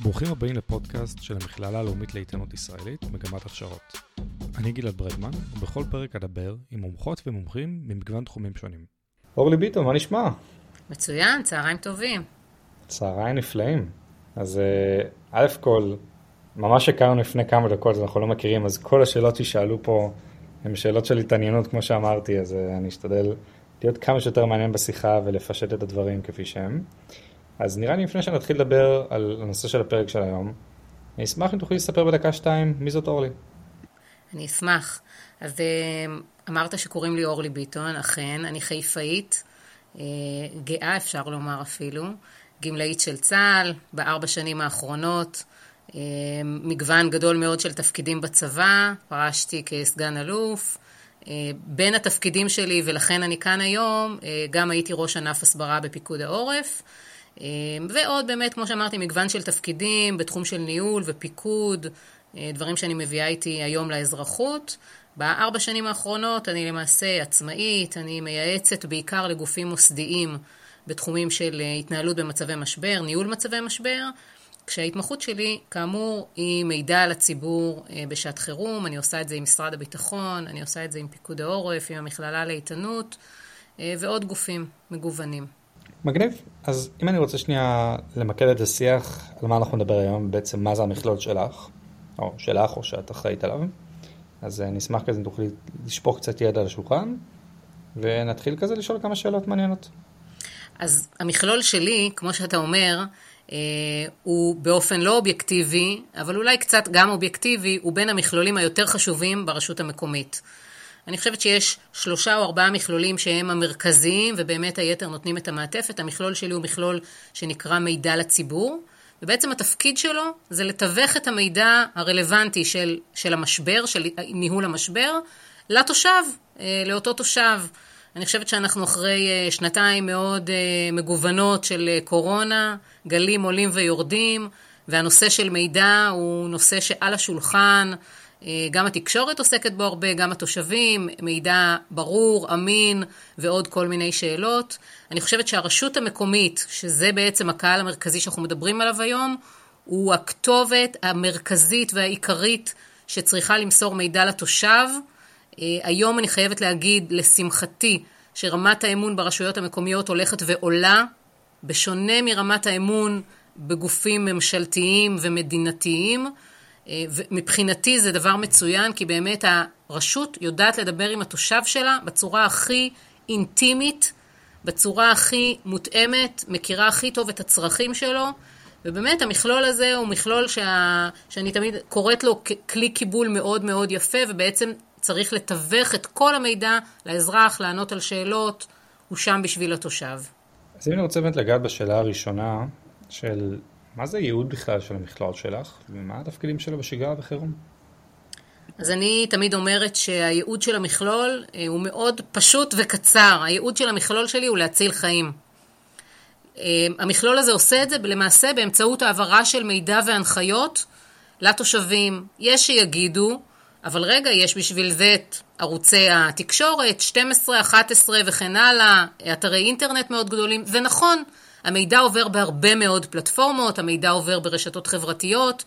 ברוכים הבאים לפודקאסט של המכללה הלאומית לאיתנות ישראלית, מגמת הכשרות. אני גלעד ברדמן, ובכל פרק אדבר עם מומחות ומומחים ממגוון תחומים שונים. אורלי ביטון, מה נשמע? מצוין, צהריים טובים. צהריים נפלאים. אז אה, א' כל, ממש הכרנו לפני כמה דקות, אנחנו לא מכירים, אז כל השאלות ששאלו פה הן שאלות של התעניינות, כמו שאמרתי, אז אה, אני אשתדל להיות כמה שיותר מעניין בשיחה ולפשט את הדברים כפי שהם. אז נראה לי לפני שנתחיל לדבר על הנושא של הפרק של היום, אני אשמח אם תוכלי לספר בדקה שתיים מי זאת אורלי. אני אשמח. אז אה, אמרת שקוראים לי אורלי ביטון, אכן, אני חיפאית, אה, גאה אפשר לומר אפילו, גמלאית של צה"ל, בארבע שנים האחרונות, אה, מגוון גדול מאוד של תפקידים בצבא, פרשתי כסגן אלוף. בין התפקידים שלי, ולכן אני כאן היום, גם הייתי ראש ענף הסברה בפיקוד העורף. ועוד באמת, כמו שאמרתי, מגוון של תפקידים בתחום של ניהול ופיקוד, דברים שאני מביאה איתי היום לאזרחות. בארבע שנים האחרונות אני למעשה עצמאית, אני מייעצת בעיקר לגופים מוסדיים בתחומים של התנהלות במצבי משבר, ניהול מצבי משבר, כשההתמחות שלי, כאמור, היא מידע על הציבור בשעת חירום, אני עושה את זה עם משרד הביטחון, אני עושה את זה עם פיקוד העורף, עם המכללה לאיתנות ועוד גופים מגוונים. מגניב. אז אם אני רוצה שנייה למקד את השיח על מה אנחנו נדבר היום, בעצם מה זה המכלול שלך, או שלך או שאת אחראית עליו, אז אה, נשמח כזה אם תוכלי לשפוך קצת ידע על השולחן, ונתחיל כזה לשאול כמה שאלות מעניינות. אז המכלול שלי, כמו שאתה אומר, אה, הוא באופן לא אובייקטיבי, אבל אולי קצת גם אובייקטיבי, הוא בין המכלולים היותר חשובים ברשות המקומית. אני חושבת שיש שלושה או ארבעה מכלולים שהם המרכזיים, ובאמת היתר נותנים את המעטפת. המכלול שלי הוא מכלול שנקרא מידע לציבור, ובעצם התפקיד שלו זה לתווך את המידע הרלוונטי של, של המשבר, של ניהול המשבר, לתושב, אה, לאותו תושב. אני חושבת שאנחנו אחרי אה, שנתיים מאוד אה, מגוונות של קורונה, גלים עולים ויורדים, והנושא של מידע הוא נושא שעל השולחן. אה, גם התקשורת עוסקת בו הרבה, גם התושבים, מידע ברור, אמין ועוד כל מיני שאלות. אני חושבת שהרשות המקומית, שזה בעצם הקהל המרכזי שאנחנו מדברים עליו היום, הוא הכתובת המרכזית והעיקרית שצריכה למסור מידע לתושב. אה, היום אני חייבת להגיד, לשמחתי, שרמת האמון ברשויות המקומיות הולכת ועולה, בשונה מרמת האמון בגופים ממשלתיים ומדינתיים. אה, ומבחינתי זה דבר מצוין, כי באמת הרשות יודעת לדבר עם התושב שלה בצורה הכי אינטימית, בצורה הכי מותאמת, מכירה הכי טוב את הצרכים שלו, ובאמת המכלול הזה הוא מכלול שה... שאני תמיד קוראת לו כלי קיבול מאוד מאוד יפה, ובעצם צריך לתווך את כל המידע לאזרח, לענות על שאלות, הוא שם בשביל התושב. אז אם אני רוצה באמת לגעת בשאלה הראשונה של מה זה ייעוד בכלל של המכלול שלך, ומה התפקידים שלו בשגרה וחירום? אז אני תמיד אומרת שהייעוד של המכלול אה, הוא מאוד פשוט וקצר. הייעוד של המכלול שלי הוא להציל חיים. אה, המכלול הזה עושה את זה למעשה באמצעות העברה של מידע והנחיות לתושבים. יש שיגידו, אבל רגע, יש בשביל זה את ערוצי התקשורת, 12, 11 וכן הלאה, אתרי אינטרנט מאוד גדולים. זה נכון, המידע עובר בהרבה מאוד פלטפורמות, המידע עובר ברשתות חברתיות,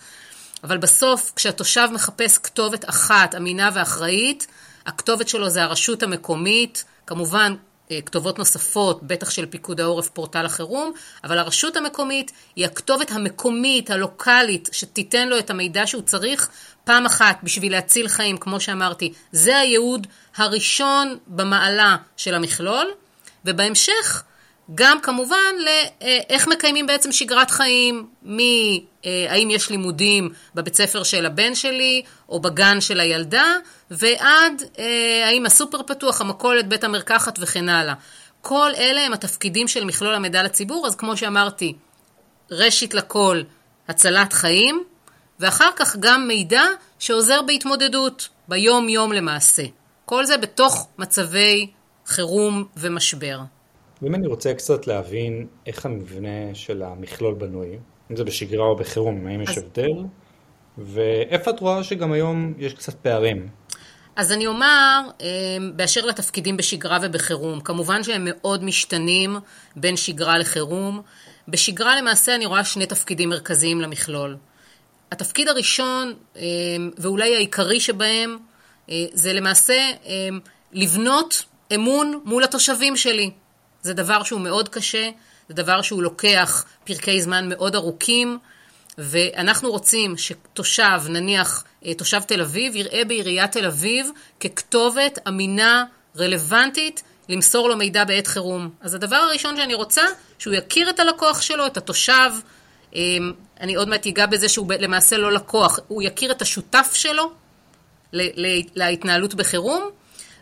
אבל בסוף כשהתושב מחפש כתובת אחת אמינה ואחראית, הכתובת שלו זה הרשות המקומית, כמובן אה, כתובות נוספות, בטח של פיקוד העורף, פורטל החירום, אבל הרשות המקומית היא הכתובת המקומית, הלוקאלית, שתיתן לו את המידע שהוא צריך פעם אחת בשביל להציל חיים, כמו שאמרתי. זה הייעוד הראשון במעלה של המכלול, ובהמשך גם כמובן לאיך מקיימים בעצם שגרת חיים, מהאם יש לימודים בבית ספר של הבן שלי או בגן של הילדה, ועד אה, האם הסופר פתוח, המכולת, בית המרקחת וכן הלאה. כל אלה הם התפקידים של מכלול המידע לציבור, אז כמו שאמרתי, ראשית לכל הצלת חיים, ואחר כך גם מידע שעוזר בהתמודדות, ביום-יום למעשה. כל זה בתוך מצבי חירום ומשבר. ואם אני רוצה קצת להבין איך המבנה של המכלול בנוי, אם זה בשגרה או בחירום, האם יש אז... הבדל, ואיפה את רואה שגם היום יש קצת פערים? אז אני אומר, באשר לתפקידים בשגרה ובחירום, כמובן שהם מאוד משתנים בין שגרה לחירום. בשגרה למעשה אני רואה שני תפקידים מרכזיים למכלול. התפקיד הראשון, ואולי העיקרי שבהם, זה למעשה לבנות אמון מול התושבים שלי. זה דבר שהוא מאוד קשה, זה דבר שהוא לוקח פרקי זמן מאוד ארוכים, ואנחנו רוצים שתושב, נניח אה, תושב תל אביב, יראה בעיריית תל אביב ככתובת אמינה, רלוונטית, למסור לו מידע בעת חירום. אז הדבר הראשון שאני רוצה, שהוא יכיר את הלקוח שלו, את התושב, אה, אני עוד מעט אגע בזה שהוא למעשה לא לקוח, הוא יכיר את השותף שלו להתנהלות בחירום,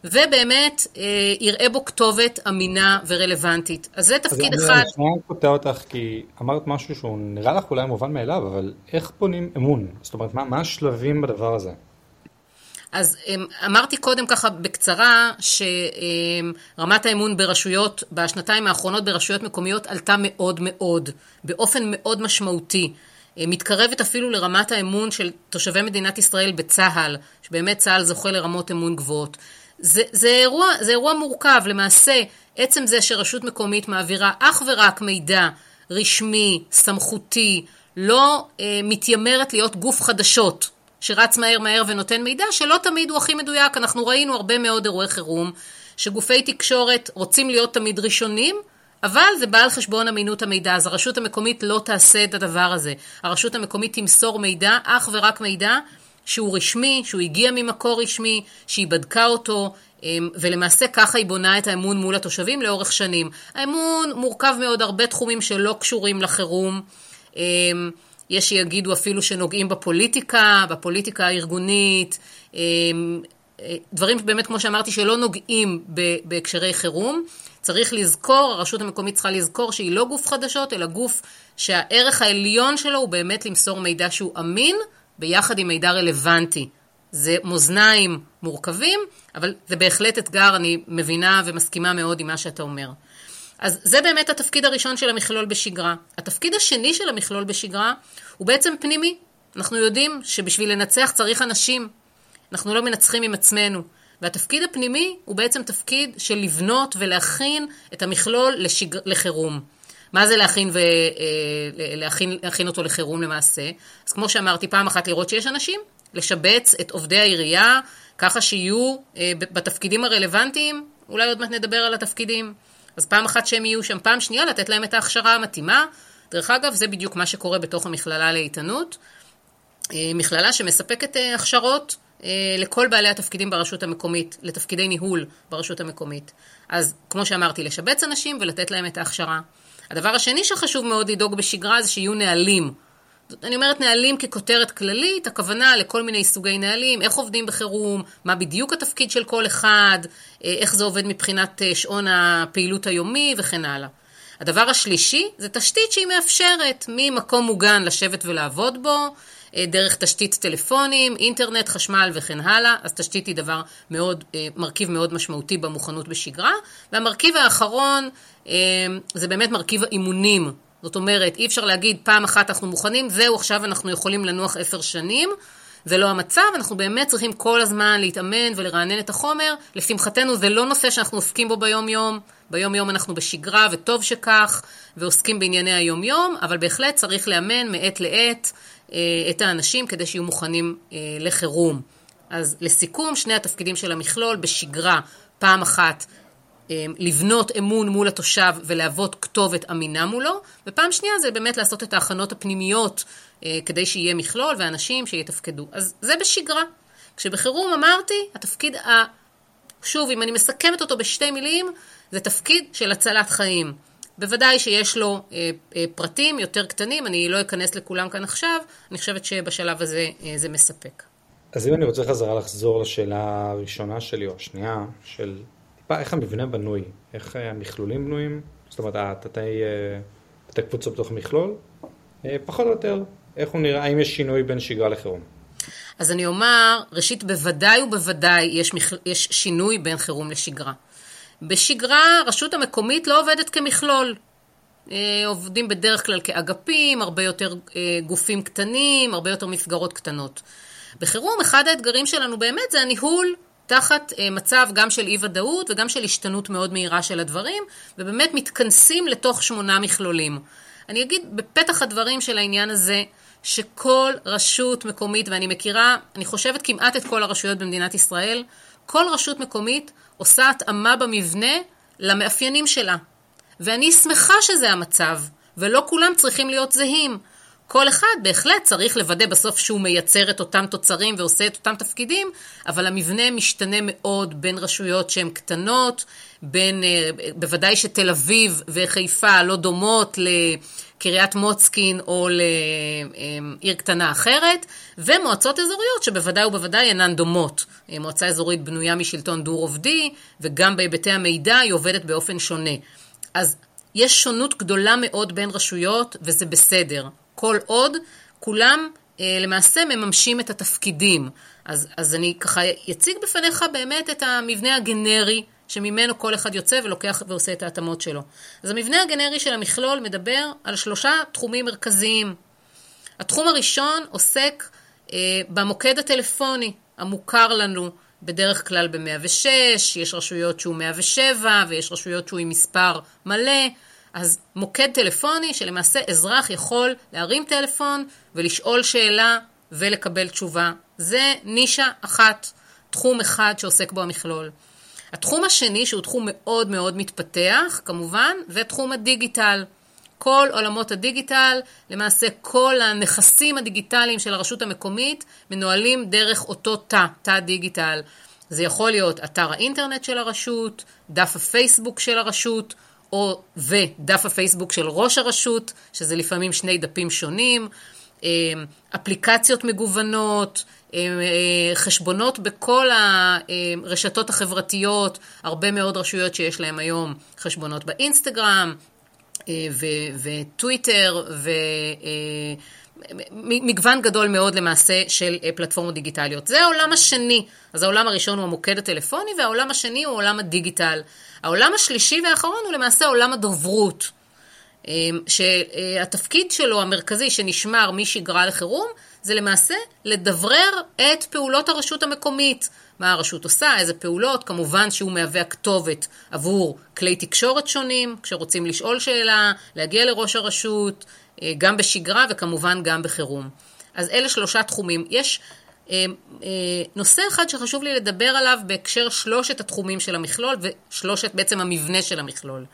ובאמת אה, יראה בו כתובת אמינה ורלוונטית. אז זה תפקיד אז אחד. אני שנייה קוטע אותך, כי אמרת משהו שהוא נראה לך אולי מובן מאליו, אבל איך בונים אמון? זאת אומרת, מה, מה השלבים בדבר הזה? אז אמ, אמרתי קודם ככה בקצרה שרמת האמון ברשויות, בשנתיים האחרונות ברשויות מקומיות עלתה מאוד מאוד, באופן מאוד משמעותי. אה, מתקרבת אפילו לרמת האמון של תושבי מדינת ישראל בצה"ל, שבאמת צה"ל זוכה לרמות אמון גבוהות. זה, זה, אירוע, זה אירוע מורכב, למעשה עצם זה שרשות מקומית מעבירה אך ורק מידע רשמי, סמכותי, לא אה, מתיימרת להיות גוף חדשות שרץ מהר מהר ונותן מידע, שלא תמיד הוא הכי מדויק. אנחנו ראינו הרבה מאוד אירועי חירום, שגופי תקשורת רוצים להיות תמיד ראשונים, אבל זה בא על חשבון אמינות המידע, אז הרשות המקומית לא תעשה את הדבר הזה. הרשות המקומית תמסור מידע, אך ורק מידע שהוא רשמי, שהוא הגיע ממקור רשמי, שהיא בדקה אותו, אמ, ולמעשה ככה היא בונה את האמון מול התושבים לאורך שנים. האמון מורכב מאוד, הרבה תחומים שלא קשורים לחירום. אמ, יש שיגידו אפילו שנוגעים בפוליטיקה, בפוליטיקה הארגונית, אמ, אה, דברים באמת, כמו שאמרתי, שלא נוגעים בהקשרי חירום. צריך לזכור, הרשות המקומית צריכה לזכור שהיא לא גוף חדשות, אלא גוף שהערך העליון שלו הוא באמת למסור מידע שהוא אמין, ביחד עם מידע רלוונטי. זה מאזניים מורכבים, אבל זה בהחלט אתגר, אני מבינה ומסכימה מאוד עם מה שאתה אומר. אז זה באמת התפקיד הראשון של המכלול בשגרה. התפקיד השני של המכלול בשגרה הוא בעצם פנימי. אנחנו יודעים שבשביל לנצח צריך אנשים. אנחנו לא מנצחים עם עצמנו. והתפקיד הפנימי הוא בעצם תפקיד של לבנות ולהכין את המכלול לשג... לחירום. מה זה להכין, ו... אה, להכין, להכין אותו לחירום למעשה? אז כמו שאמרתי, פעם אחת לראות שיש אנשים, לשבץ את עובדי העירייה ככה שיהיו אה, בתפקידים הרלוונטיים, אולי עוד מעט נדבר על התפקידים. אז פעם אחת שהם יהיו שם, פעם שנייה לתת להם את ההכשרה המתאימה. דרך אגב, זה בדיוק מה שקורה בתוך המכללה לאיתנות. אה, מכללה שמספקת הכשרות לכל בעלי התפקידים ברשות המקומית, לתפקידי ניהול ברשות המקומית. אז כמו שאמרתי, לשבץ אנשים ולתת להם את ההכשרה. הדבר השני שחשוב מאוד לדאוג בשגרה זה שיהיו נהלים. אני אומרת נהלים ככותרת כללית, הכוונה לכל מיני סוגי נהלים, איך עובדים בחירום, מה בדיוק התפקיד של כל אחד, אה, איך זה עובד מבחינת אה, שעון הפעילות היומי וכן הלאה. הדבר השלישי זה תשתית שהיא מאפשרת ממקום מוגן לשבת ולעבוד בו, אה, דרך תשתית טלפונים, אינטרנט, חשמל וכן הלאה, אז תשתית היא דבר מאוד, מרכיב מאוד משמעותי במוכנות בשגרה. והמרכיב האחרון זה באמת מרכיב האימונים. זאת אומרת, אי אפשר להגיד פעם אחת אנחנו מוכנים, זהו עכשיו אנחנו יכולים לנוח עשר שנים. זה לא המצב, אנחנו באמת צריכים כל הזמן להתאמן ולרענן את החומר. לשמחתנו זה לא נושא שאנחנו עוסקים בו ביום-יום. ביום-יום אנחנו בשגרה, וטוב שכך, ועוסקים בענייני היום-יום, אבל בהחלט צריך לאמן מעת לעת אה, את האנשים כדי שיהיו מוכנים אה, לחירום. אז לסיכום, שני התפקידים של המכלול בשגרה, פעם אחת אמ, לבנות אמון מול התושב ולהוות כתובת אמינה מולו, ופעם שנייה זה באמת לעשות את ההכנות הפנימיות אה, כדי שיהיה מכלול ואנשים שיתפקדו. אז זה בשגרה. כשבחירום אמרתי, התפקיד, ה... שוב, אם אני מסכמת אותו בשתי מילים, זה תפקיד של הצלת חיים. בוודאי שיש לו אה, אה, פרטים יותר קטנים, אני לא אכנס לכולם כאן עכשיו, אני חושבת שבשלב הזה אה, זה מספק. אז אם אני רוצה חזרה לחזור לשאלה הראשונה שלי, או השנייה, של איך המבנה בנוי, איך אה, המכלולים בנויים, זאת אומרת התתי אה, קבוצות בתוך המכלול, אה, פחות או יותר, איך הוא נראה, האם יש שינוי בין שגרה לחירום. אז אני אומר, ראשית, בוודאי ובוודאי יש, מכ... יש שינוי בין חירום לשגרה. בשגרה, הרשות המקומית לא עובדת כמכלול. עובדים בדרך כלל כאגפים, הרבה יותר גופים קטנים, הרבה יותר מסגרות קטנות. בחירום, אחד האתגרים שלנו באמת זה הניהול תחת אה, מצב גם של אי ודאות וגם של השתנות מאוד מהירה של הדברים, ובאמת מתכנסים לתוך שמונה מכלולים. אני אגיד בפתח הדברים של העניין הזה, שכל רשות מקומית, ואני מכירה, אני חושבת כמעט את כל הרשויות במדינת ישראל, כל רשות מקומית עושה התאמה במבנה למאפיינים שלה. ואני שמחה שזה המצב, ולא כולם צריכים להיות זהים. כל אחד בהחלט צריך לוודא בסוף שהוא מייצר את אותם תוצרים ועושה את אותם תפקידים, אבל המבנה משתנה מאוד בין רשויות שהן קטנות, בין, אה, בוודאי שתל אביב וחיפה לא דומות לקריית מוצקין או לעיר קטנה אחרת, ומועצות אזוריות שבוודאי ובוודאי אינן דומות. מועצה אזורית בנויה משלטון דו-רובדי, וגם בהיבטי המידע היא עובדת באופן שונה. אז יש שונות גדולה מאוד בין רשויות, וזה בסדר. כל עוד כולם אה, למעשה מממשים את התפקידים. אז, אז אני ככה אציג בפניך באמת את המבנה הגנרי שממנו כל אחד יוצא ולוקח ועושה את ההתאמות שלו. אז המבנה הגנרי של המכלול מדבר על שלושה תחומים מרכזיים. התחום הראשון עוסק אה, במוקד הטלפוני המוכר לנו בדרך כלל ב-106, יש רשויות שהוא 107 ויש רשויות שהוא עם מספר מלא. אז מוקד טלפוני שלמעשה אזרח יכול להרים טלפון ולשאול שאלה ולקבל תשובה. זה נישה אחת, תחום אחד שעוסק בו המכלול. התחום השני, שהוא תחום מאוד מאוד מתפתח, כמובן, זה תחום הדיגיטל. כל עולמות הדיגיטל, למעשה כל הנכסים הדיגיטליים של הרשות המקומית מנוהלים דרך אותו תא, תא דיגיטל. זה יכול להיות אתר האינטרנט של הרשות, דף הפייסבוק של הרשות, או ודף הפייסבוק של ראש הרשות, שזה לפעמים שני דפים שונים, אה, אפליקציות מגוונות, אה, אה, חשבונות בכל הרשתות החברתיות, הרבה מאוד רשויות שיש להן היום חשבונות באינסטגרם וטוויטר ומגוון גדול מאוד למעשה של פלטפורמות דיגיטליות. זה העולם השני. אז העולם הראשון הוא המוקד הטלפוני והעולם השני הוא עולם הדיגיטל. העולם השלישי והאחרון הוא למעשה עולם הדוברות, אמ, שהתפקיד שלו המרכזי שנשמר משגרה לחירום, זה למעשה לדברר את פעולות הרשות המקומית. מה הרשות עושה, איזה פעולות, כמובן שהוא מהווה הכתובת עבור כלי תקשורת שונים, כשרוצים לשאול שאלה, להגיע לראש הרשות, אה, גם בשגרה וכמובן גם בחירום. אז אלה שלושה תחומים. יש אה, אה, נושא אחד שחשוב לי לדבר עליו בהקשר שלושת התחומים של המכלול ושלושת בעצם המבנה של המכלול.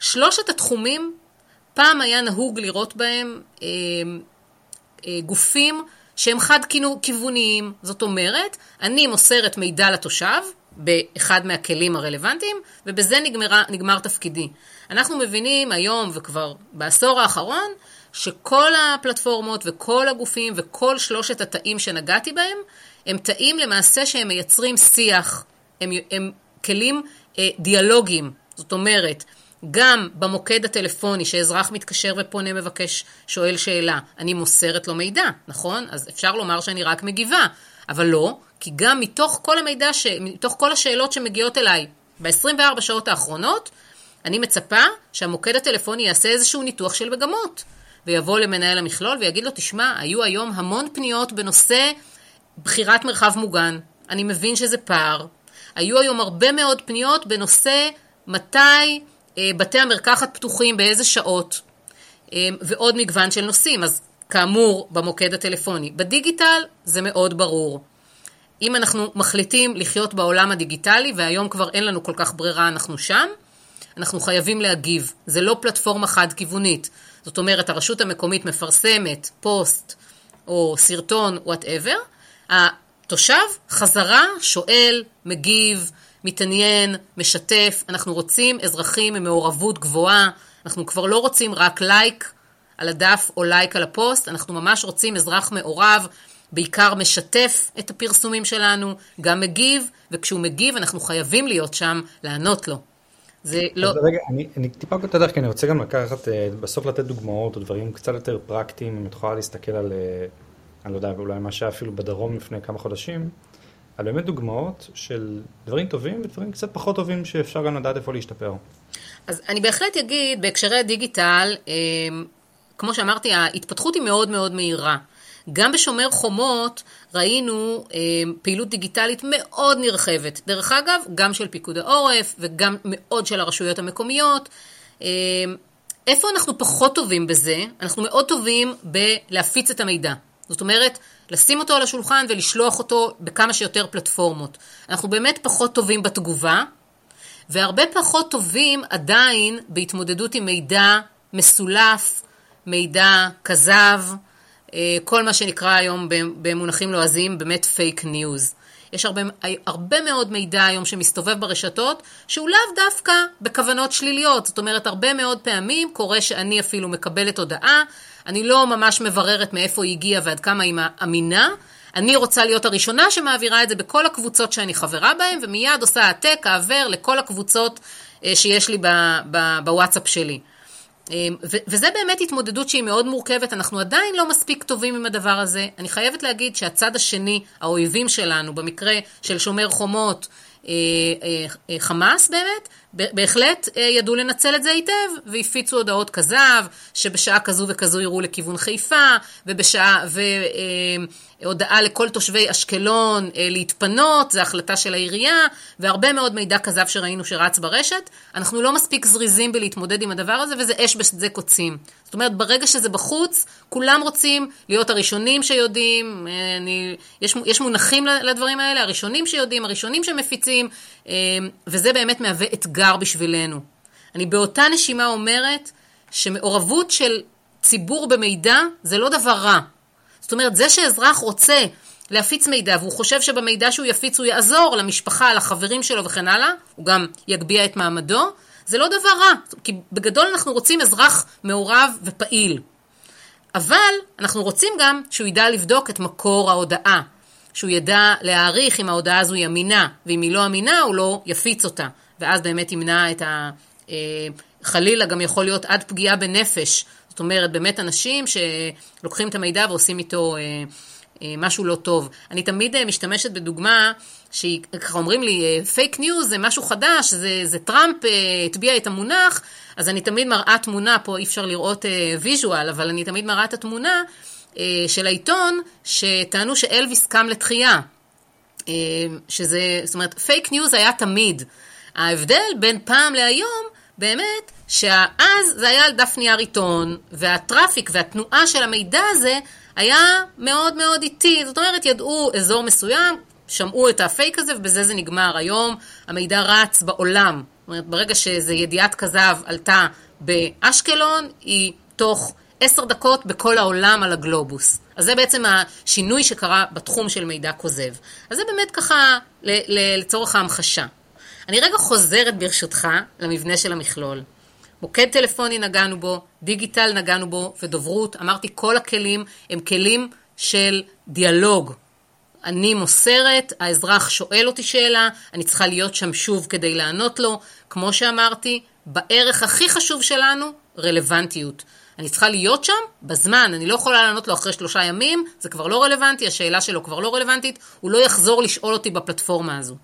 שלושת התחומים, פעם היה נהוג לראות בהם אה, אה, גופים שהם חד-כיווניים, זאת אומרת, אני מוסרת מידע לתושב באחד מהכלים הרלוונטיים, ובזה נגמרה, נגמר תפקידי. אנחנו מבינים היום וכבר בעשור האחרון, שכל הפלטפורמות וכל הגופים וכל שלושת התאים שנגעתי בהם, הם תאים למעשה שהם מייצרים שיח, הם, הם כלים אה, דיאלוגיים, זאת אומרת, גם במוקד הטלפוני שאזרח מתקשר ופונה מבקש, שואל שאלה, אני מוסרת לו מידע, נכון? אז אפשר לומר שאני רק מגיבה, אבל לא, כי גם מתוך כל המידע, ש... מתוך כל השאלות שמגיעות אליי ב-24 שעות האחרונות, אני מצפה שהמוקד הטלפוני יעשה איזשהו ניתוח של מגמות. ויבוא למנהל המכלול ויגיד לו, תשמע, היו היום המון פניות בנושא בחירת מרחב מוגן. אני מבין שזה פער. היו היום הרבה מאוד פניות בנושא מתי אה, בתי המרקחת פתוחים, באיזה שעות, אה, ועוד מגוון של נושאים. אז כאמור, במוקד הטלפוני. בדיגיטל זה מאוד ברור. אם אנחנו מחליטים לחיות בעולם הדיגיטלי, והיום כבר אין לנו כל כך ברירה, אנחנו שם, אנחנו חייבים להגיב. זה לא פלטפורמה חד-כיוונית. זאת אומרת, הרשות המקומית מפרסמת פוסט או סרטון, whatever, התושב חזרה, שואל, מגיב, מתעניין, משתף. אנחנו רוצים אזרחים עם מעורבות גבוהה, אנחנו כבר לא רוצים רק לייק על הדף או לייק על הפוסט, אנחנו ממש רוצים אזרח מעורב, בעיקר משתף את הפרסומים שלנו, גם מגיב, וכשהוא מגיב אנחנו חייבים להיות שם לענות לו. זה לא... רגע, אני, אני טיפה קוטע דרך, כי אני רוצה גם לקחת, אה, בסוף לתת דוגמאות או דברים קצת יותר פרקטיים, אם את יכולה להסתכל על, אה, אני לא יודע, אולי מה שהיה אפילו בדרום לפני כמה חודשים, על באמת דוגמאות של דברים טובים ודברים קצת פחות טובים שאפשר גם לדעת איפה להשתפר. אז אני בהחלט אגיד, בהקשרי הדיגיטל, אה, כמו שאמרתי, ההתפתחות היא מאוד מאוד מהירה. גם בשומר חומות ראינו אה, פעילות דיגיטלית מאוד נרחבת. דרך אגב, גם של פיקוד העורף וגם מאוד של הרשויות המקומיות. אה, איפה אנחנו פחות טובים בזה? אנחנו מאוד טובים בלהפיץ את המידע. זאת אומרת, לשים אותו על השולחן ולשלוח אותו בכמה שיותר פלטפורמות. אנחנו באמת פחות טובים בתגובה, והרבה פחות טובים עדיין בהתמודדות עם מידע מסולף, מידע כזב, כל מה שנקרא היום במונחים לועזיים באמת fake news. יש הרבה, הרבה מאוד מידע היום שמסתובב ברשתות, שהוא לאו דווקא בכוונות שליליות. זאת אומרת, הרבה מאוד פעמים קורה שאני אפילו מקבלת הודעה, אני לא ממש מבררת מאיפה היא הגיעה ועד כמה היא אמינה. אני רוצה להיות הראשונה שמעבירה את זה בכל הקבוצות שאני חברה בהן, ומיד עושה העתק, העבר לכל הקבוצות אה, שיש לי בוואטסאפ שלי. אמ, וזה באמת התמודדות שהיא מאוד מורכבת, אנחנו עדיין לא מספיק טובים עם הדבר הזה. אני חייבת להגיד שהצד השני, האויבים שלנו, במקרה של שומר חומות, אה, אה, אה, חמאס באמת, בהחלט ידעו לנצל את זה היטב, והפיצו הודעות כזב, שבשעה כזו וכזו יראו לכיוון חיפה, ובשעה, והודעה לכל תושבי אשקלון להתפנות, זו החלטה של העירייה, והרבה מאוד מידע כזב שראינו שרץ ברשת. אנחנו לא מספיק זריזים בלהתמודד עם הדבר הזה, וזה אש בשדה קוצים. זאת אומרת, ברגע שזה בחוץ, כולם רוצים להיות הראשונים שיודעים, אני, יש, יש מונחים לדברים האלה, הראשונים שיודעים, הראשונים שמפיצים, וזה באמת מהווה אתגר. אתגר בשבילנו. אני באותה נשימה אומרת שמעורבות של ציבור במידע זה לא דבר רע. זאת אומרת, זה שאזרח רוצה להפיץ מידע והוא חושב שבמידע שהוא יפיץ הוא יעזור למשפחה, לחברים שלו וכן הלאה, הוא גם יגביה את מעמדו, זה לא דבר רע, כי בגדול אנחנו רוצים אזרח מעורב ופעיל. אבל אנחנו רוצים גם שהוא ידע לבדוק את מקור ההודעה, שהוא ידע להעריך אם ההודעה הזו היא אמינה, ואם היא לא אמינה הוא לא יפיץ אותה. ואז באמת ימנע את ה... אה, חלילה גם יכול להיות עד פגיעה בנפש. זאת אומרת, באמת אנשים שלוקחים את המידע ועושים איתו אה, אה, משהו לא טוב. אני תמיד משתמשת בדוגמה, שככה אומרים לי, fake news זה משהו חדש, זה, זה טראמפ הטביע את המונח, אז אני תמיד מראה תמונה, פה אי אפשר לראות visual, אבל אני תמיד מראה את התמונה של העיתון, שטענו שאלוויס קם לתחייה. שזה, זאת אומרת, fake news היה תמיד. ההבדל בין פעם להיום, באמת, שאז זה היה על דף נייר עיתון, וה traffic והתנועה של המידע הזה היה מאוד מאוד איטי. זאת אומרת, ידעו אזור מסוים, שמעו את הפייק הזה, ובזה זה נגמר. היום המידע רץ בעולם. זאת אומרת, ברגע שאיזו ידיעת כזב עלתה באשקלון, היא תוך עשר דקות בכל העולם על הגלובוס. אז זה בעצם השינוי שקרה בתחום של מידע כוזב. אז זה באמת ככה לצורך ההמחשה. אני רגע חוזרת ברשותך למבנה של המכלול. מוקד טלפוני נגענו בו, דיגיטל נגענו בו, ודוברות, אמרתי, כל הכלים הם כלים של דיאלוג. אני מוסרת, האזרח שואל אותי שאלה, אני צריכה להיות שם שוב כדי לענות לו. כמו שאמרתי, בערך הכי חשוב שלנו, רלוונטיות. אני צריכה להיות שם בזמן, אני לא יכולה לענות לו אחרי שלושה ימים, זה כבר לא רלוונטי, השאלה שלו כבר לא רלוונטית, הוא לא יחזור לשאול אותי בפלטפורמה הזו.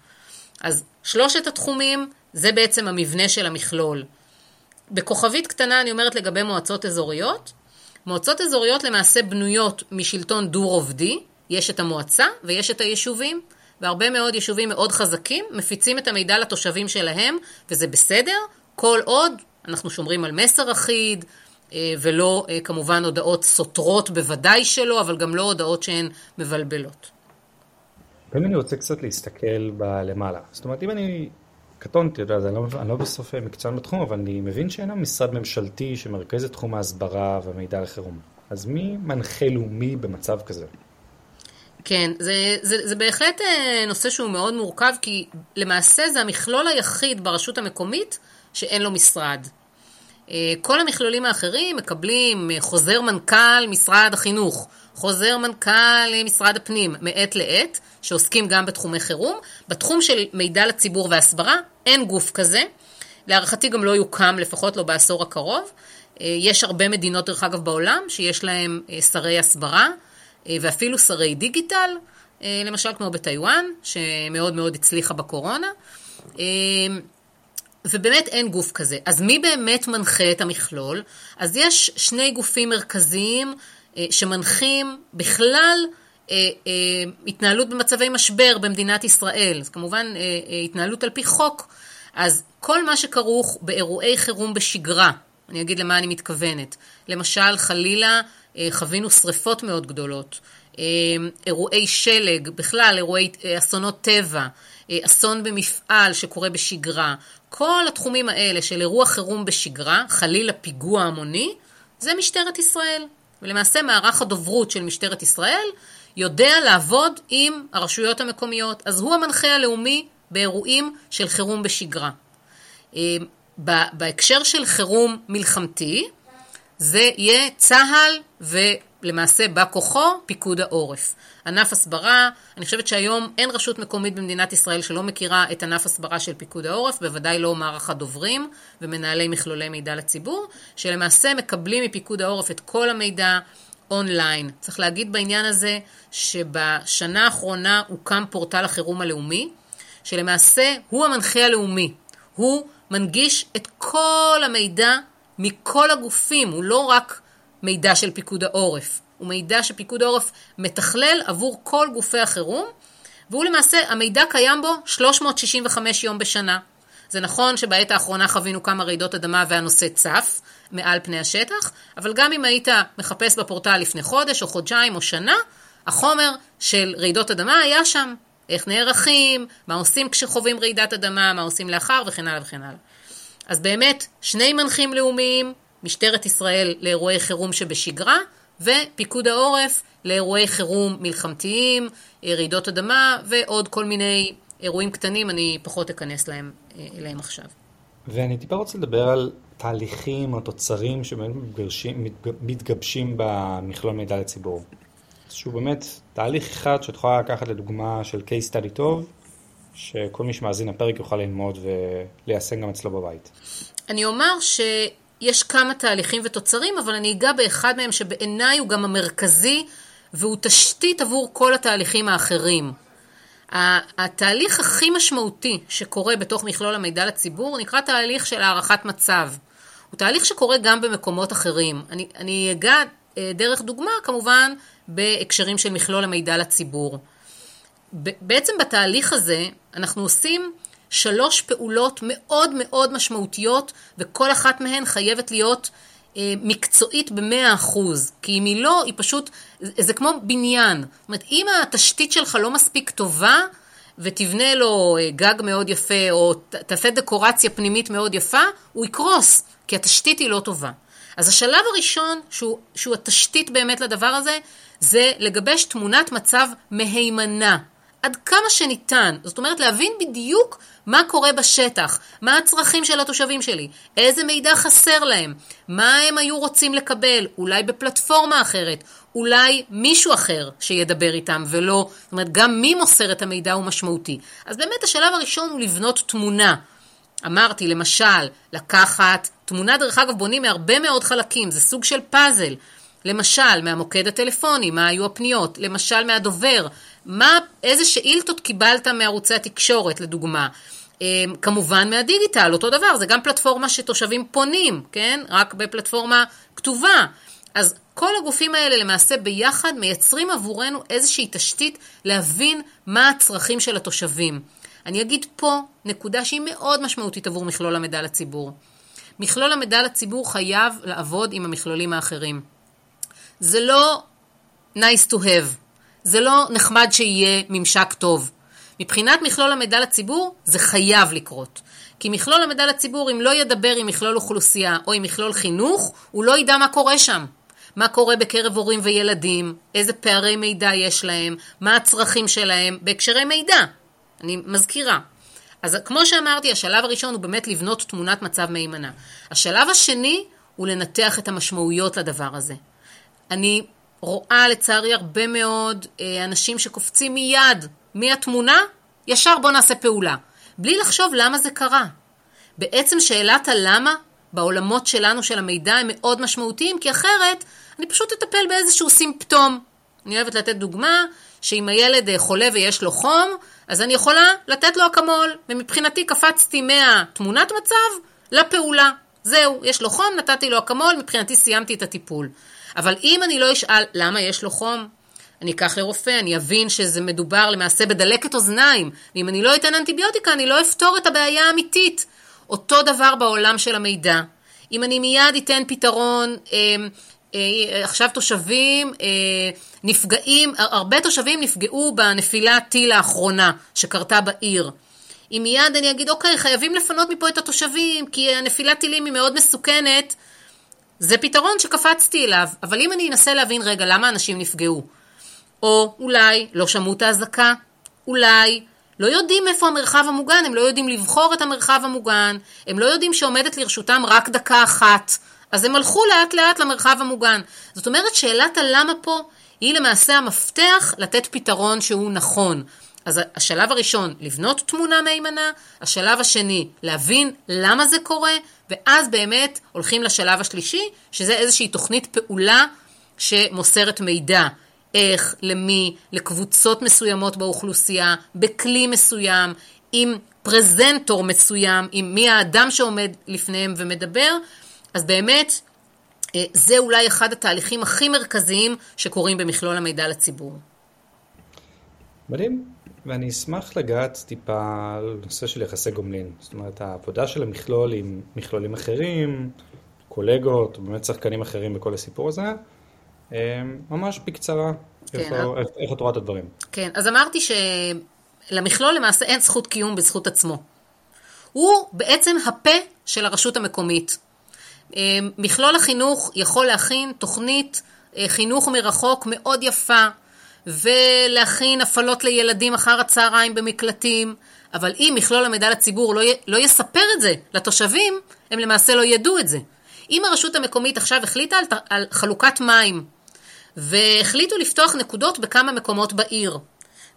אז שלושת התחומים זה בעצם המבנה של המכלול. בכוכבית קטנה אני אומרת לגבי מועצות אזוריות. מועצות אזוריות למעשה בנויות משלטון דו-רובדי, יש את המועצה ויש את היישובים, והרבה מאוד יישובים מאוד חזקים מפיצים את המידע לתושבים שלהם, וזה בסדר, כל עוד אנחנו שומרים על מסר אחיד, אה, ולא אה, כמובן הודעות סותרות בוודאי שלא, אבל גם לא הודעות שהן מבלבלות. ואם אני רוצה קצת להסתכל בלמעלה, זאת אומרת אם אני קטונתי, אתה אני לא, אני לא בסוף מקצוען בתחום, אבל אני מבין שאין משרד ממשלתי שמרכז את תחום ההסברה והמידע לחירום. אז מי מנחה לאומי במצב כזה? כן, זה, זה, זה בהחלט אה, נושא שהוא מאוד מורכב, כי למעשה זה המכלול היחיד ברשות המקומית שאין לו משרד. אה, כל המכלולים האחרים מקבלים אה, חוזר מנכ"ל משרד החינוך, חוזר מנכ"ל משרד הפנים מעת לעת, שעוסקים גם בתחומי חירום. בתחום של מידע לציבור והסברה אין גוף כזה. להערכתי גם לא יוקם, לפחות לא בעשור הקרוב. אה, יש הרבה מדינות, דרך אגב, בעולם שיש להם שרי הסברה ואפילו שרי דיגיטל, למשל כמו בטיוואן, שמאוד מאוד הצליחה בקורונה. ובאמת אין גוף כזה. אז מי באמת מנחה את המכלול? אז יש שני גופים מרכזיים, שמנחים בכלל התנהלות במצבי משבר במדינת ישראל. אז כמובן התנהלות על פי חוק. אז כל מה שכרוך באירועי חירום בשגרה, אני אגיד למה אני מתכוונת. למשל, חלילה, חווינו שריפות מאוד גדולות, אירועי שלג, בכלל אירועי אסונות טבע, אסון במפעל שקורה בשגרה, כל התחומים האלה של אירוע חירום בשגרה, חלילה פיגוע המוני, זה משטרת ישראל. ולמעשה מערך הדוברות של משטרת ישראל יודע לעבוד עם הרשויות המקומיות. אז הוא המנחה הלאומי באירועים של חירום בשגרה. בהקשר של חירום מלחמתי, זה יהיה צה"ל ולמעשה בא כוחו פיקוד העורף. ענף הסברה, אני חושבת שהיום אין רשות מקומית במדינת ישראל שלא מכירה את ענף הסברה של פיקוד העורף, בוודאי לא מערך הדוברים ומנהלי מכלולי מידע לציבור, שלמעשה מקבלים מפיקוד העורף את כל המידע אונליין. צריך להגיד בעניין הזה שבשנה האחרונה הוקם פורטל החירום הלאומי, שלמעשה הוא המנחה הלאומי. הוא מנגיש את כל המידע מכל הגופים, הוא לא רק מידע של פיקוד העורף, הוא מידע שפיקוד העורף מתכלל עבור כל גופי החירום, והוא למעשה, המידע קיים בו 365 יום בשנה. זה נכון שבעת האחרונה חווינו כמה רעידות אדמה והנושא צף מעל פני השטח, אבל גם אם היית מחפש בפורטל לפני חודש או חודשיים או שנה, החומר של רעידות אדמה היה שם. איך נערכים, מה עושים כשחווים רעידת אדמה, מה עושים לאחר וכן הלאה וכן הלאה. אז באמת, שני מנחים לאומיים, משטרת ישראל לאירועי חירום שבשגרה, ופיקוד העורף לאירועי חירום מלחמתיים, רעידות אדמה ועוד כל מיני אירועים קטנים, אני פחות אכנס להם, אליהם עכשיו. ואני טיפה רוצה לדבר על תהליכים או תוצרים שבאמת מתגבשים במכלול מידע לציבור. שהוא באמת תהליך אחד שאת יכולה לקחת לדוגמה של case study טוב, שכל מי שמאזין לפרק יוכל ללמוד וליישם גם אצלו בבית. אני אומר שיש כמה תהליכים ותוצרים, אבל אני אגע באחד מהם שבעיניי הוא גם המרכזי, והוא תשתית עבור כל התהליכים האחרים. התהליך הכי משמעותי שקורה בתוך מכלול המידע לציבור נקרא תהליך של הערכת מצב. הוא תהליך שקורה גם במקומות אחרים. אני, אני אגע אה, דרך דוגמה כמובן בהקשרים של מכלול המידע לציבור. בעצם בתהליך הזה אנחנו עושים שלוש פעולות מאוד מאוד משמעותיות וכל אחת מהן חייבת להיות אה, מקצועית במאה אחוז, כי אם היא לא, היא פשוט, זה כמו בניין. זאת אומרת, אם התשתית שלך לא מספיק טובה, ותבנה לו אה, גג מאוד יפה, או תעשה דקורציה פנימית מאוד יפה, הוא יקרוס, כי התשתית היא לא טובה. אז השלב הראשון, שהוא, שהוא התשתית באמת לדבר הזה, זה לגבש תמונת מצב מהימנה. עד כמה שניתן. זאת אומרת, להבין בדיוק מה קורה בשטח, מה הצרכים של התושבים שלי, איזה מידע חסר להם, מה הם היו רוצים לקבל, אולי בפלטפורמה אחרת, אולי מישהו אחר שידבר איתם ולא, זאת אומרת, גם מי מוסר את המידע הוא משמעותי. אז באמת השלב הראשון הוא לבנות תמונה. אמרתי, למשל, לקחת, תמונה דרך אגב בונים מהרבה מאוד חלקים, זה סוג של פאזל. למשל, מהמוקד הטלפוני, מה היו הפניות, למשל מהדובר, מה, איזה שאילתות קיבלת מערוצי התקשורת, לדוגמה. אמ, כמובן מהדיגיטל, אותו דבר, זה גם פלטפורמה שתושבים פונים, כן? רק בפלטפורמה כתובה. אז כל הגופים האלה למעשה ביחד מייצרים עבורנו איזושהי תשתית להבין מה הצרכים של התושבים. אני אגיד פה נקודה שהיא מאוד משמעותית עבור מכלול המידע לציבור. מכלול המידע לציבור חייב לעבוד עם המכלולים האחרים. זה לא nice to have, זה לא נחמד שיהיה ממשק טוב. מבחינת מכלול המידע לציבור, זה חייב לקרות. כי מכלול המידע לציבור, אם לא ידבר עם מכלול אוכלוסייה או עם מכלול חינוך, הוא לא ידע מה קורה שם. מה קורה בקרב הורים וילדים, איזה פערי מידע יש להם, מה הצרכים שלהם בהקשרי מידע. אני מזכירה. אז כמו שאמרתי, השלב הראשון הוא באמת לבנות תמונת מצב מהימנה. השלב השני הוא לנתח את המשמעויות לדבר הזה. אני רואה לצערי הרבה מאוד אה, אנשים שקופצים מיד מהתמונה, ישר בוא נעשה פעולה. בלי לחשוב למה זה קרה. בעצם שאלת הלמה בעולמות שלנו של המידע הם מאוד משמעותיים, כי אחרת אני פשוט אטפל באיזשהו סימפטום. אני אוהבת לתת דוגמה, שאם הילד חולה ויש לו חום, אז אני יכולה לתת לו אקמול, ומבחינתי קפצתי מהתמונת מצב לפעולה. זהו, יש לו חום, נתתי לו אקמול, מבחינתי סיימתי את הטיפול. אבל אם אני לא אשאל למה יש לו חום, אני אקח לרופא, אני אבין שזה מדובר למעשה בדלקת אוזניים, ואם אני לא אתן אנטיביוטיקה, אני לא אפתור את הבעיה האמיתית. אותו דבר בעולם של המידע. אם אני מיד אתן פתרון, אה, אה, עכשיו תושבים אה, נפגעים, הרבה תושבים נפגעו בנפילת טיל האחרונה שקרתה בעיר. אם מיד אני אגיד, אוקיי, חייבים לפנות מפה את התושבים, כי הנפילת טילים היא מאוד מסוכנת, זה פתרון שקפצתי אליו. אבל אם אני אנסה להבין, רגע, למה אנשים נפגעו? או אולי לא שמעו את האזעקה, אולי לא יודעים איפה המרחב המוגן, הם לא יודעים לבחור את המרחב המוגן, הם לא יודעים שעומדת לרשותם רק דקה אחת, אז הם הלכו לאט לאט למרחב המוגן. זאת אומרת, שאלת הלמה פה היא למעשה המפתח לתת פתרון שהוא נכון. אז השלב הראשון, לבנות תמונה מהימנה, השלב השני, להבין למה זה קורה, ואז באמת הולכים לשלב השלישי, שזה איזושהי תוכנית פעולה שמוסרת מידע. איך, למי, לקבוצות מסוימות באוכלוסייה, בכלי מסוים, עם פרזנטור מסוים, עם מי האדם שעומד לפניהם ומדבר, אז באמת אה, זה אולי אחד התהליכים הכי מרכזיים שקורים במכלול המידע לציבור. מדהים, ואני אשמח לגעת טיפה על נושא של יחסי גומלין. זאת אומרת, העבודה של המכלול עם מכלולים אחרים, קולגות, באמת שחקנים אחרים בכל הסיפור הזה, אה, ממש בקצרה, כן, איך, איך, איך את רואה את הדברים? כן, אז אמרתי שלמכלול למעשה אין זכות קיום בזכות עצמו. הוא בעצם הפה של הרשות המקומית. אה, מכלול החינוך יכול להכין תוכנית אה, חינוך מרחוק מאוד יפה, ולהכין הפעלות לילדים אחר הצהריים במקלטים, אבל אם מכלול המידע לציבור לא, י, לא יספר את זה לתושבים, הם למעשה לא ידעו את זה. אם הרשות המקומית עכשיו החליטה על, על חלוקת מים, והחליטו לפתוח נקודות בכמה מקומות בעיר,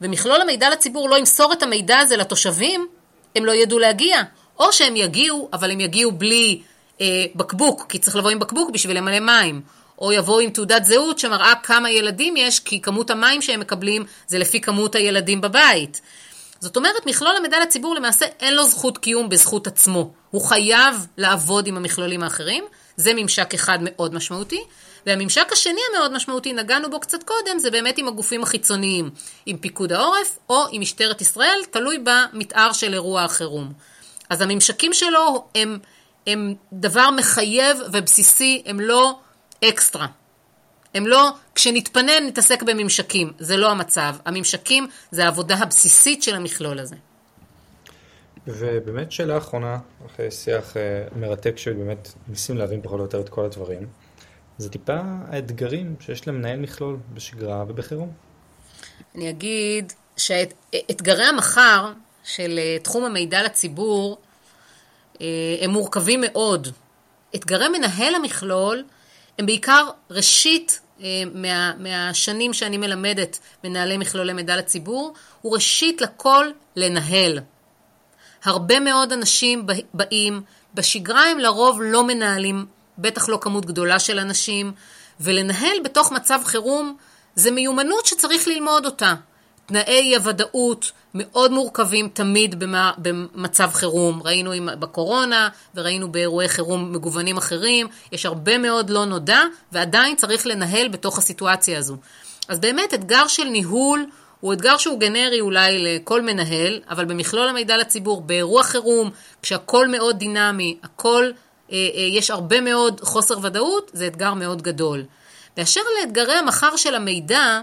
ומכלול המידע לציבור לא ימסור את המידע הזה לתושבים, הם לא ידעו להגיע. או שהם יגיעו, אבל הם יגיעו בלי אה, בקבוק, כי צריך לבוא עם בקבוק בשביל למלא מים. או יבואו עם תעודת זהות שמראה כמה ילדים יש, כי כמות המים שהם מקבלים זה לפי כמות הילדים בבית. זאת אומרת, מכלול המידע לציבור למעשה אין לו זכות קיום בזכות עצמו. הוא חייב לעבוד עם המכלולים האחרים, זה ממשק אחד מאוד משמעותי. והממשק השני המאוד משמעותי, נגענו בו קצת קודם, זה באמת עם הגופים החיצוניים, עם פיקוד העורף או עם משטרת ישראל, תלוי במתאר של אירוע החירום. אז הממשקים שלו הם, הם דבר מחייב ובסיסי, הם לא אקסטרה. הם לא, כשנתפנה נתעסק בממשקים, זה לא המצב. הממשקים זה העבודה הבסיסית של המכלול הזה. ובאמת שאלה אחרונה, אחרי שיח אה, מרתק שבאמת ניסים להבין פחות או יותר את כל הדברים, זה טיפה האתגרים שיש למנהל מכלול בשגרה ובחירום. אני אגיד שאתגרי המחר של אה, תחום המידע לציבור אה, הם מורכבים מאוד. אתגרי מנהל המכלול הם בעיקר ראשית אה, מה, מהשנים שאני מלמדת מנהלי מכלולי מידע לציבור, הוא ראשית לכל לנהל. הרבה מאוד אנשים באים, בשגרה הם לרוב לא מנהלים, בטח לא כמות גדולה של אנשים, ולנהל בתוך מצב חירום זה מיומנות שצריך ללמוד אותה. תנאי הוודאות מאוד מורכבים תמיד במה, במצב חירום. ראינו עם, בקורונה וראינו באירועי חירום מגוונים אחרים. יש הרבה מאוד לא נודע, ועדיין צריך לנהל בתוך הסיטואציה הזו. אז באמת אתגר של ניהול הוא אתגר שהוא גנרי אולי לכל מנהל, אבל במכלול המידע לציבור, באירוע חירום, כשהכול מאוד דינמי, הכל, אה, אה, יש הרבה מאוד חוסר ודאות, זה אתגר מאוד גדול. באשר לאתגרי המחר של המידע,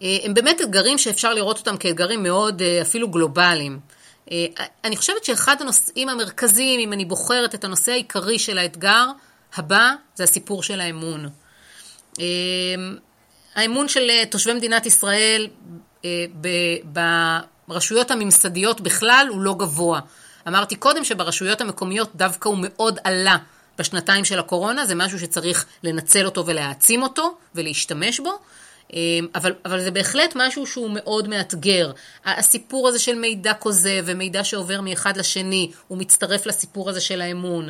הם באמת אתגרים שאפשר לראות אותם כאתגרים מאוד אה, אפילו גלובליים. אה, אני חושבת שאחד הנושאים המרכזיים, אם אני בוחרת את הנושא העיקרי של האתגר הבא, זה הסיפור של האמון. האמון של תושבי מדינת ישראל ברשויות הממסדיות בכלל הוא לא גבוה. אמרתי קודם שברשויות המקומיות דווקא הוא מאוד עלה בשנתיים של הקורונה, זה משהו שצריך לנצל אותו ולהעצים אותו ולהשתמש בו. אמ, אבל, אבל זה בהחלט משהו שהוא מאוד מאתגר. הסיפור הזה של מידע כוזב ומידע שעובר מאחד לשני, הוא מצטרף לסיפור הזה של האמון.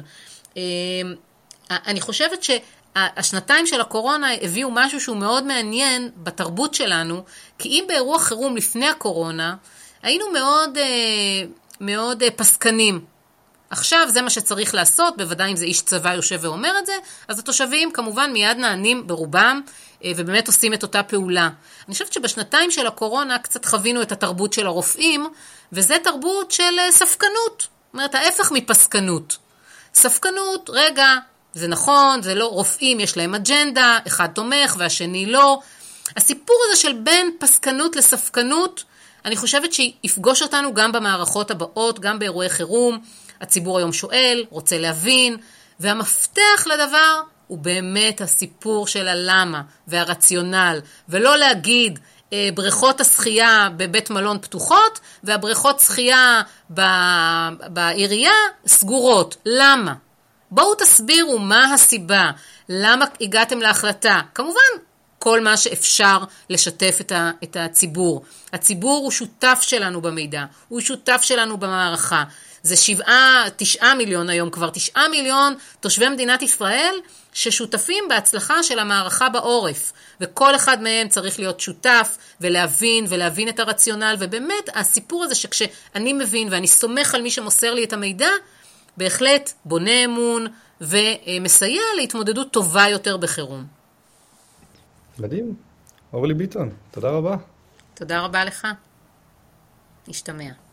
אמ, אני חושבת שהשנתיים של הקורונה הביאו משהו שהוא מאוד מעניין בתרבות שלנו, כי אם באירוע חירום לפני הקורונה, היינו מאוד, אה, מאוד אה, פסקנים. עכשיו זה מה שצריך לעשות, בוודאי אם זה איש צבא יושב ואומר את זה, אז התושבים כמובן מיד נענים ברובם, ובאמת עושים את אותה פעולה. אני חושבת שבשנתיים של הקורונה קצת חווינו את התרבות של הרופאים, וזה תרבות של אה, ספקנות. זאת אומרת, ההפך מפסקנות. ספקנות, רגע, זה נכון, זה לא, רופאים יש להם אג'נדה, אחד תומך והשני לא. הסיפור הזה של בין פסקנות לספקנות, אני חושבת שיפגוש אותנו גם במערכות הבאות, גם באירועי חירום. הציבור היום שואל, רוצה להבין, והמפתח לדבר הוא באמת הסיפור של הלמה והרציונל, ולא להגיד אה, בריכות השחייה בבית מלון פתוחות והבריכות שחייה בעירייה סגורות. למה? בואו תסבירו מה הסיבה, למה הגעתם להחלטה. כמובן, כל מה שאפשר לשתף את, ה, את הציבור. הציבור הוא שותף שלנו במידע, הוא שותף שלנו במערכה. זה שבעה, תשעה מיליון היום כבר, תשעה מיליון תושבי מדינת ישראל ששותפים בהצלחה של המערכה בעורף, וכל אחד מהם צריך להיות שותף ולהבין ולהבין את הרציונל, ובאמת הסיפור הזה שכשאני מבין ואני סומך על מי שמוסר לי את המידע, בהחלט בונה אמון ומסייע להתמודדות טובה יותר בחירום. מדהים. אורלי ביטון, תודה רבה. תודה רבה לך. נשתמע.